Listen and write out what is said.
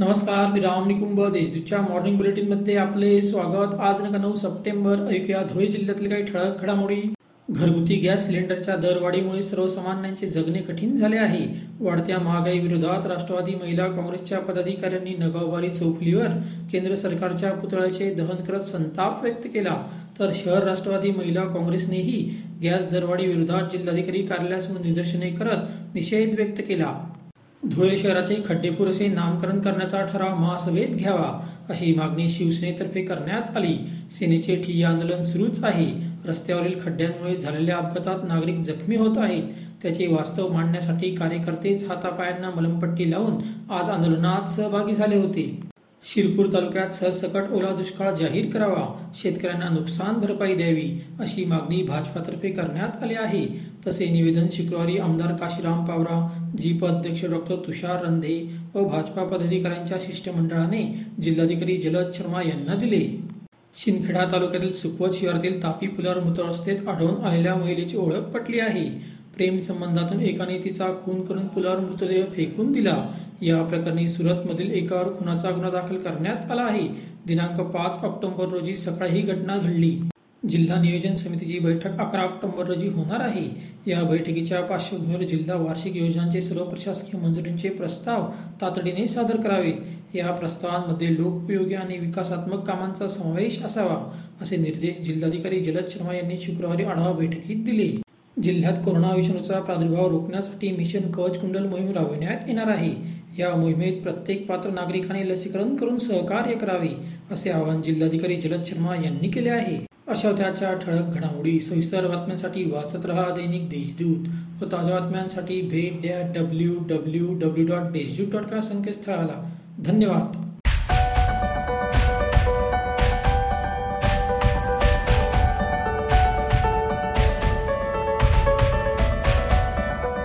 नमस्कार मी राम निकुंभ देशदूतच्या मॉर्निंग बुलेटिनमध्ये आपले स्वागत. आज नका नऊ सप्टेंबर ऐकूया धुळे जिल्ह्यातील काही ठळक घडामोडी. घरगुती गॅस सिलेंडरच्या दरवाढीमुळे सर्वसामान्यांचे जगणे कठीण झाले आहे. वाढत्या महागाई विरोधात राष्ट्रवादी महिला काँग्रेसच्या पदाधिकाऱ्यांनी नगावबारी चौफुलीवर केंद्र सरकारच्या पुतळ्याचे दहन करत संताप व्यक्त केला. तर शहर राष्ट्रवादी महिला काँग्रेसनेही गॅस दरवाढी विरोधात जिल्हाधिकारी कार्यालयासमोर निदर्शने करत निषेध व्यक्त केला. धुळे शहराचे खड्डेपूर असे नामकरण करण्याचा ठराव महासभेत घ्यावा अशी मागणी शिवसेनेतर्फे करण्यात आली. सेनेचे ठिय्या आंदोलन सुरूच आहे. रस्त्यावरील खड्ड्यांमुळे झालेल्या अपघातात नागरिक जखमी होत आहेत. त्याचे वास्तव मांडण्यासाठी कार्यकर्तेच हातापायांना मलमपट्टी लावून आज आंदोलनात सहभागी झाले होते. शिरपूर तालुक्यात सरसकट ओला दुष्काळ जाहीर करावा शेतकऱ्यांना नुकसान भरपाई द्यावी अशी मागणी भाजपातर्फे करण्यात आली आहे. तसे निवेदन शुक्रवारी आमदार काशीराम पावरा जीप अध्यक्ष डॉक्टर तुषार रंधे व भाजपा पदाधिकाऱ्यांच्या शिष्टमंडळाने जिल्हाधिकारी जलद शर्मा यांना दिले. शिंदखेडा तालुक्यातील सुकवत शिवारातील तापी पुलावर मृत अवस्थेत आढळून आलेल्या महिलेची ओळख पटली आहे. प्रेम संबंधातून एकाने तिचा खून करून पुलावर मृतदेह फेकून दिला. या प्रकरणी सुरतमधील एकावर खुनाचा गुन्हा दाखल करण्यात आला आहे. दिनांक पाच ऑक्टोबर रोजी सकाळी ही घटना घडली. जिल्हा नियोजन समितीची बैठक अकरा ऑक्टोबर रोजी होणार आहे. या बैठकीच्या पार्श्वभूमीवर जिल्हा वार्षिक योजनांचे सर्व प्रशासकीय मंजुरींचे प्रस्ताव तातडीने सादर करावेत. या प्रस्तावांमध्ये लोकोपयोगी आणि विकासात्मक कामांचा समावेश असावा असे निर्देश जिल्हाधिकारी जलद शर्मा यांनी शुक्रवारी आढावा बैठकीत दिले. जिल्ह्यात कोरोना विषाणूचा प्रादुर्भाव रोखण्यासाठी मिशन कवच कुंडल मोहीम राबविण्यात येणार आहे. या मोहिमेत प्रत्येक पात्र नागरिकाने लसीकरण करून सहकार्य करावे असे आवाहन जिल्हाधिकारी जलद शर्मा यांनी केले आहे. अशा त्याच्या ठळक घडामोडी सविस्तर बातम्यांसाठी वाचत रहा दैनिक देशदूत व ताज्या बातम्यांसाठी भेट द्या W W W dot Deshdoot dot का संकेतस्थळाला. धन्यवाद.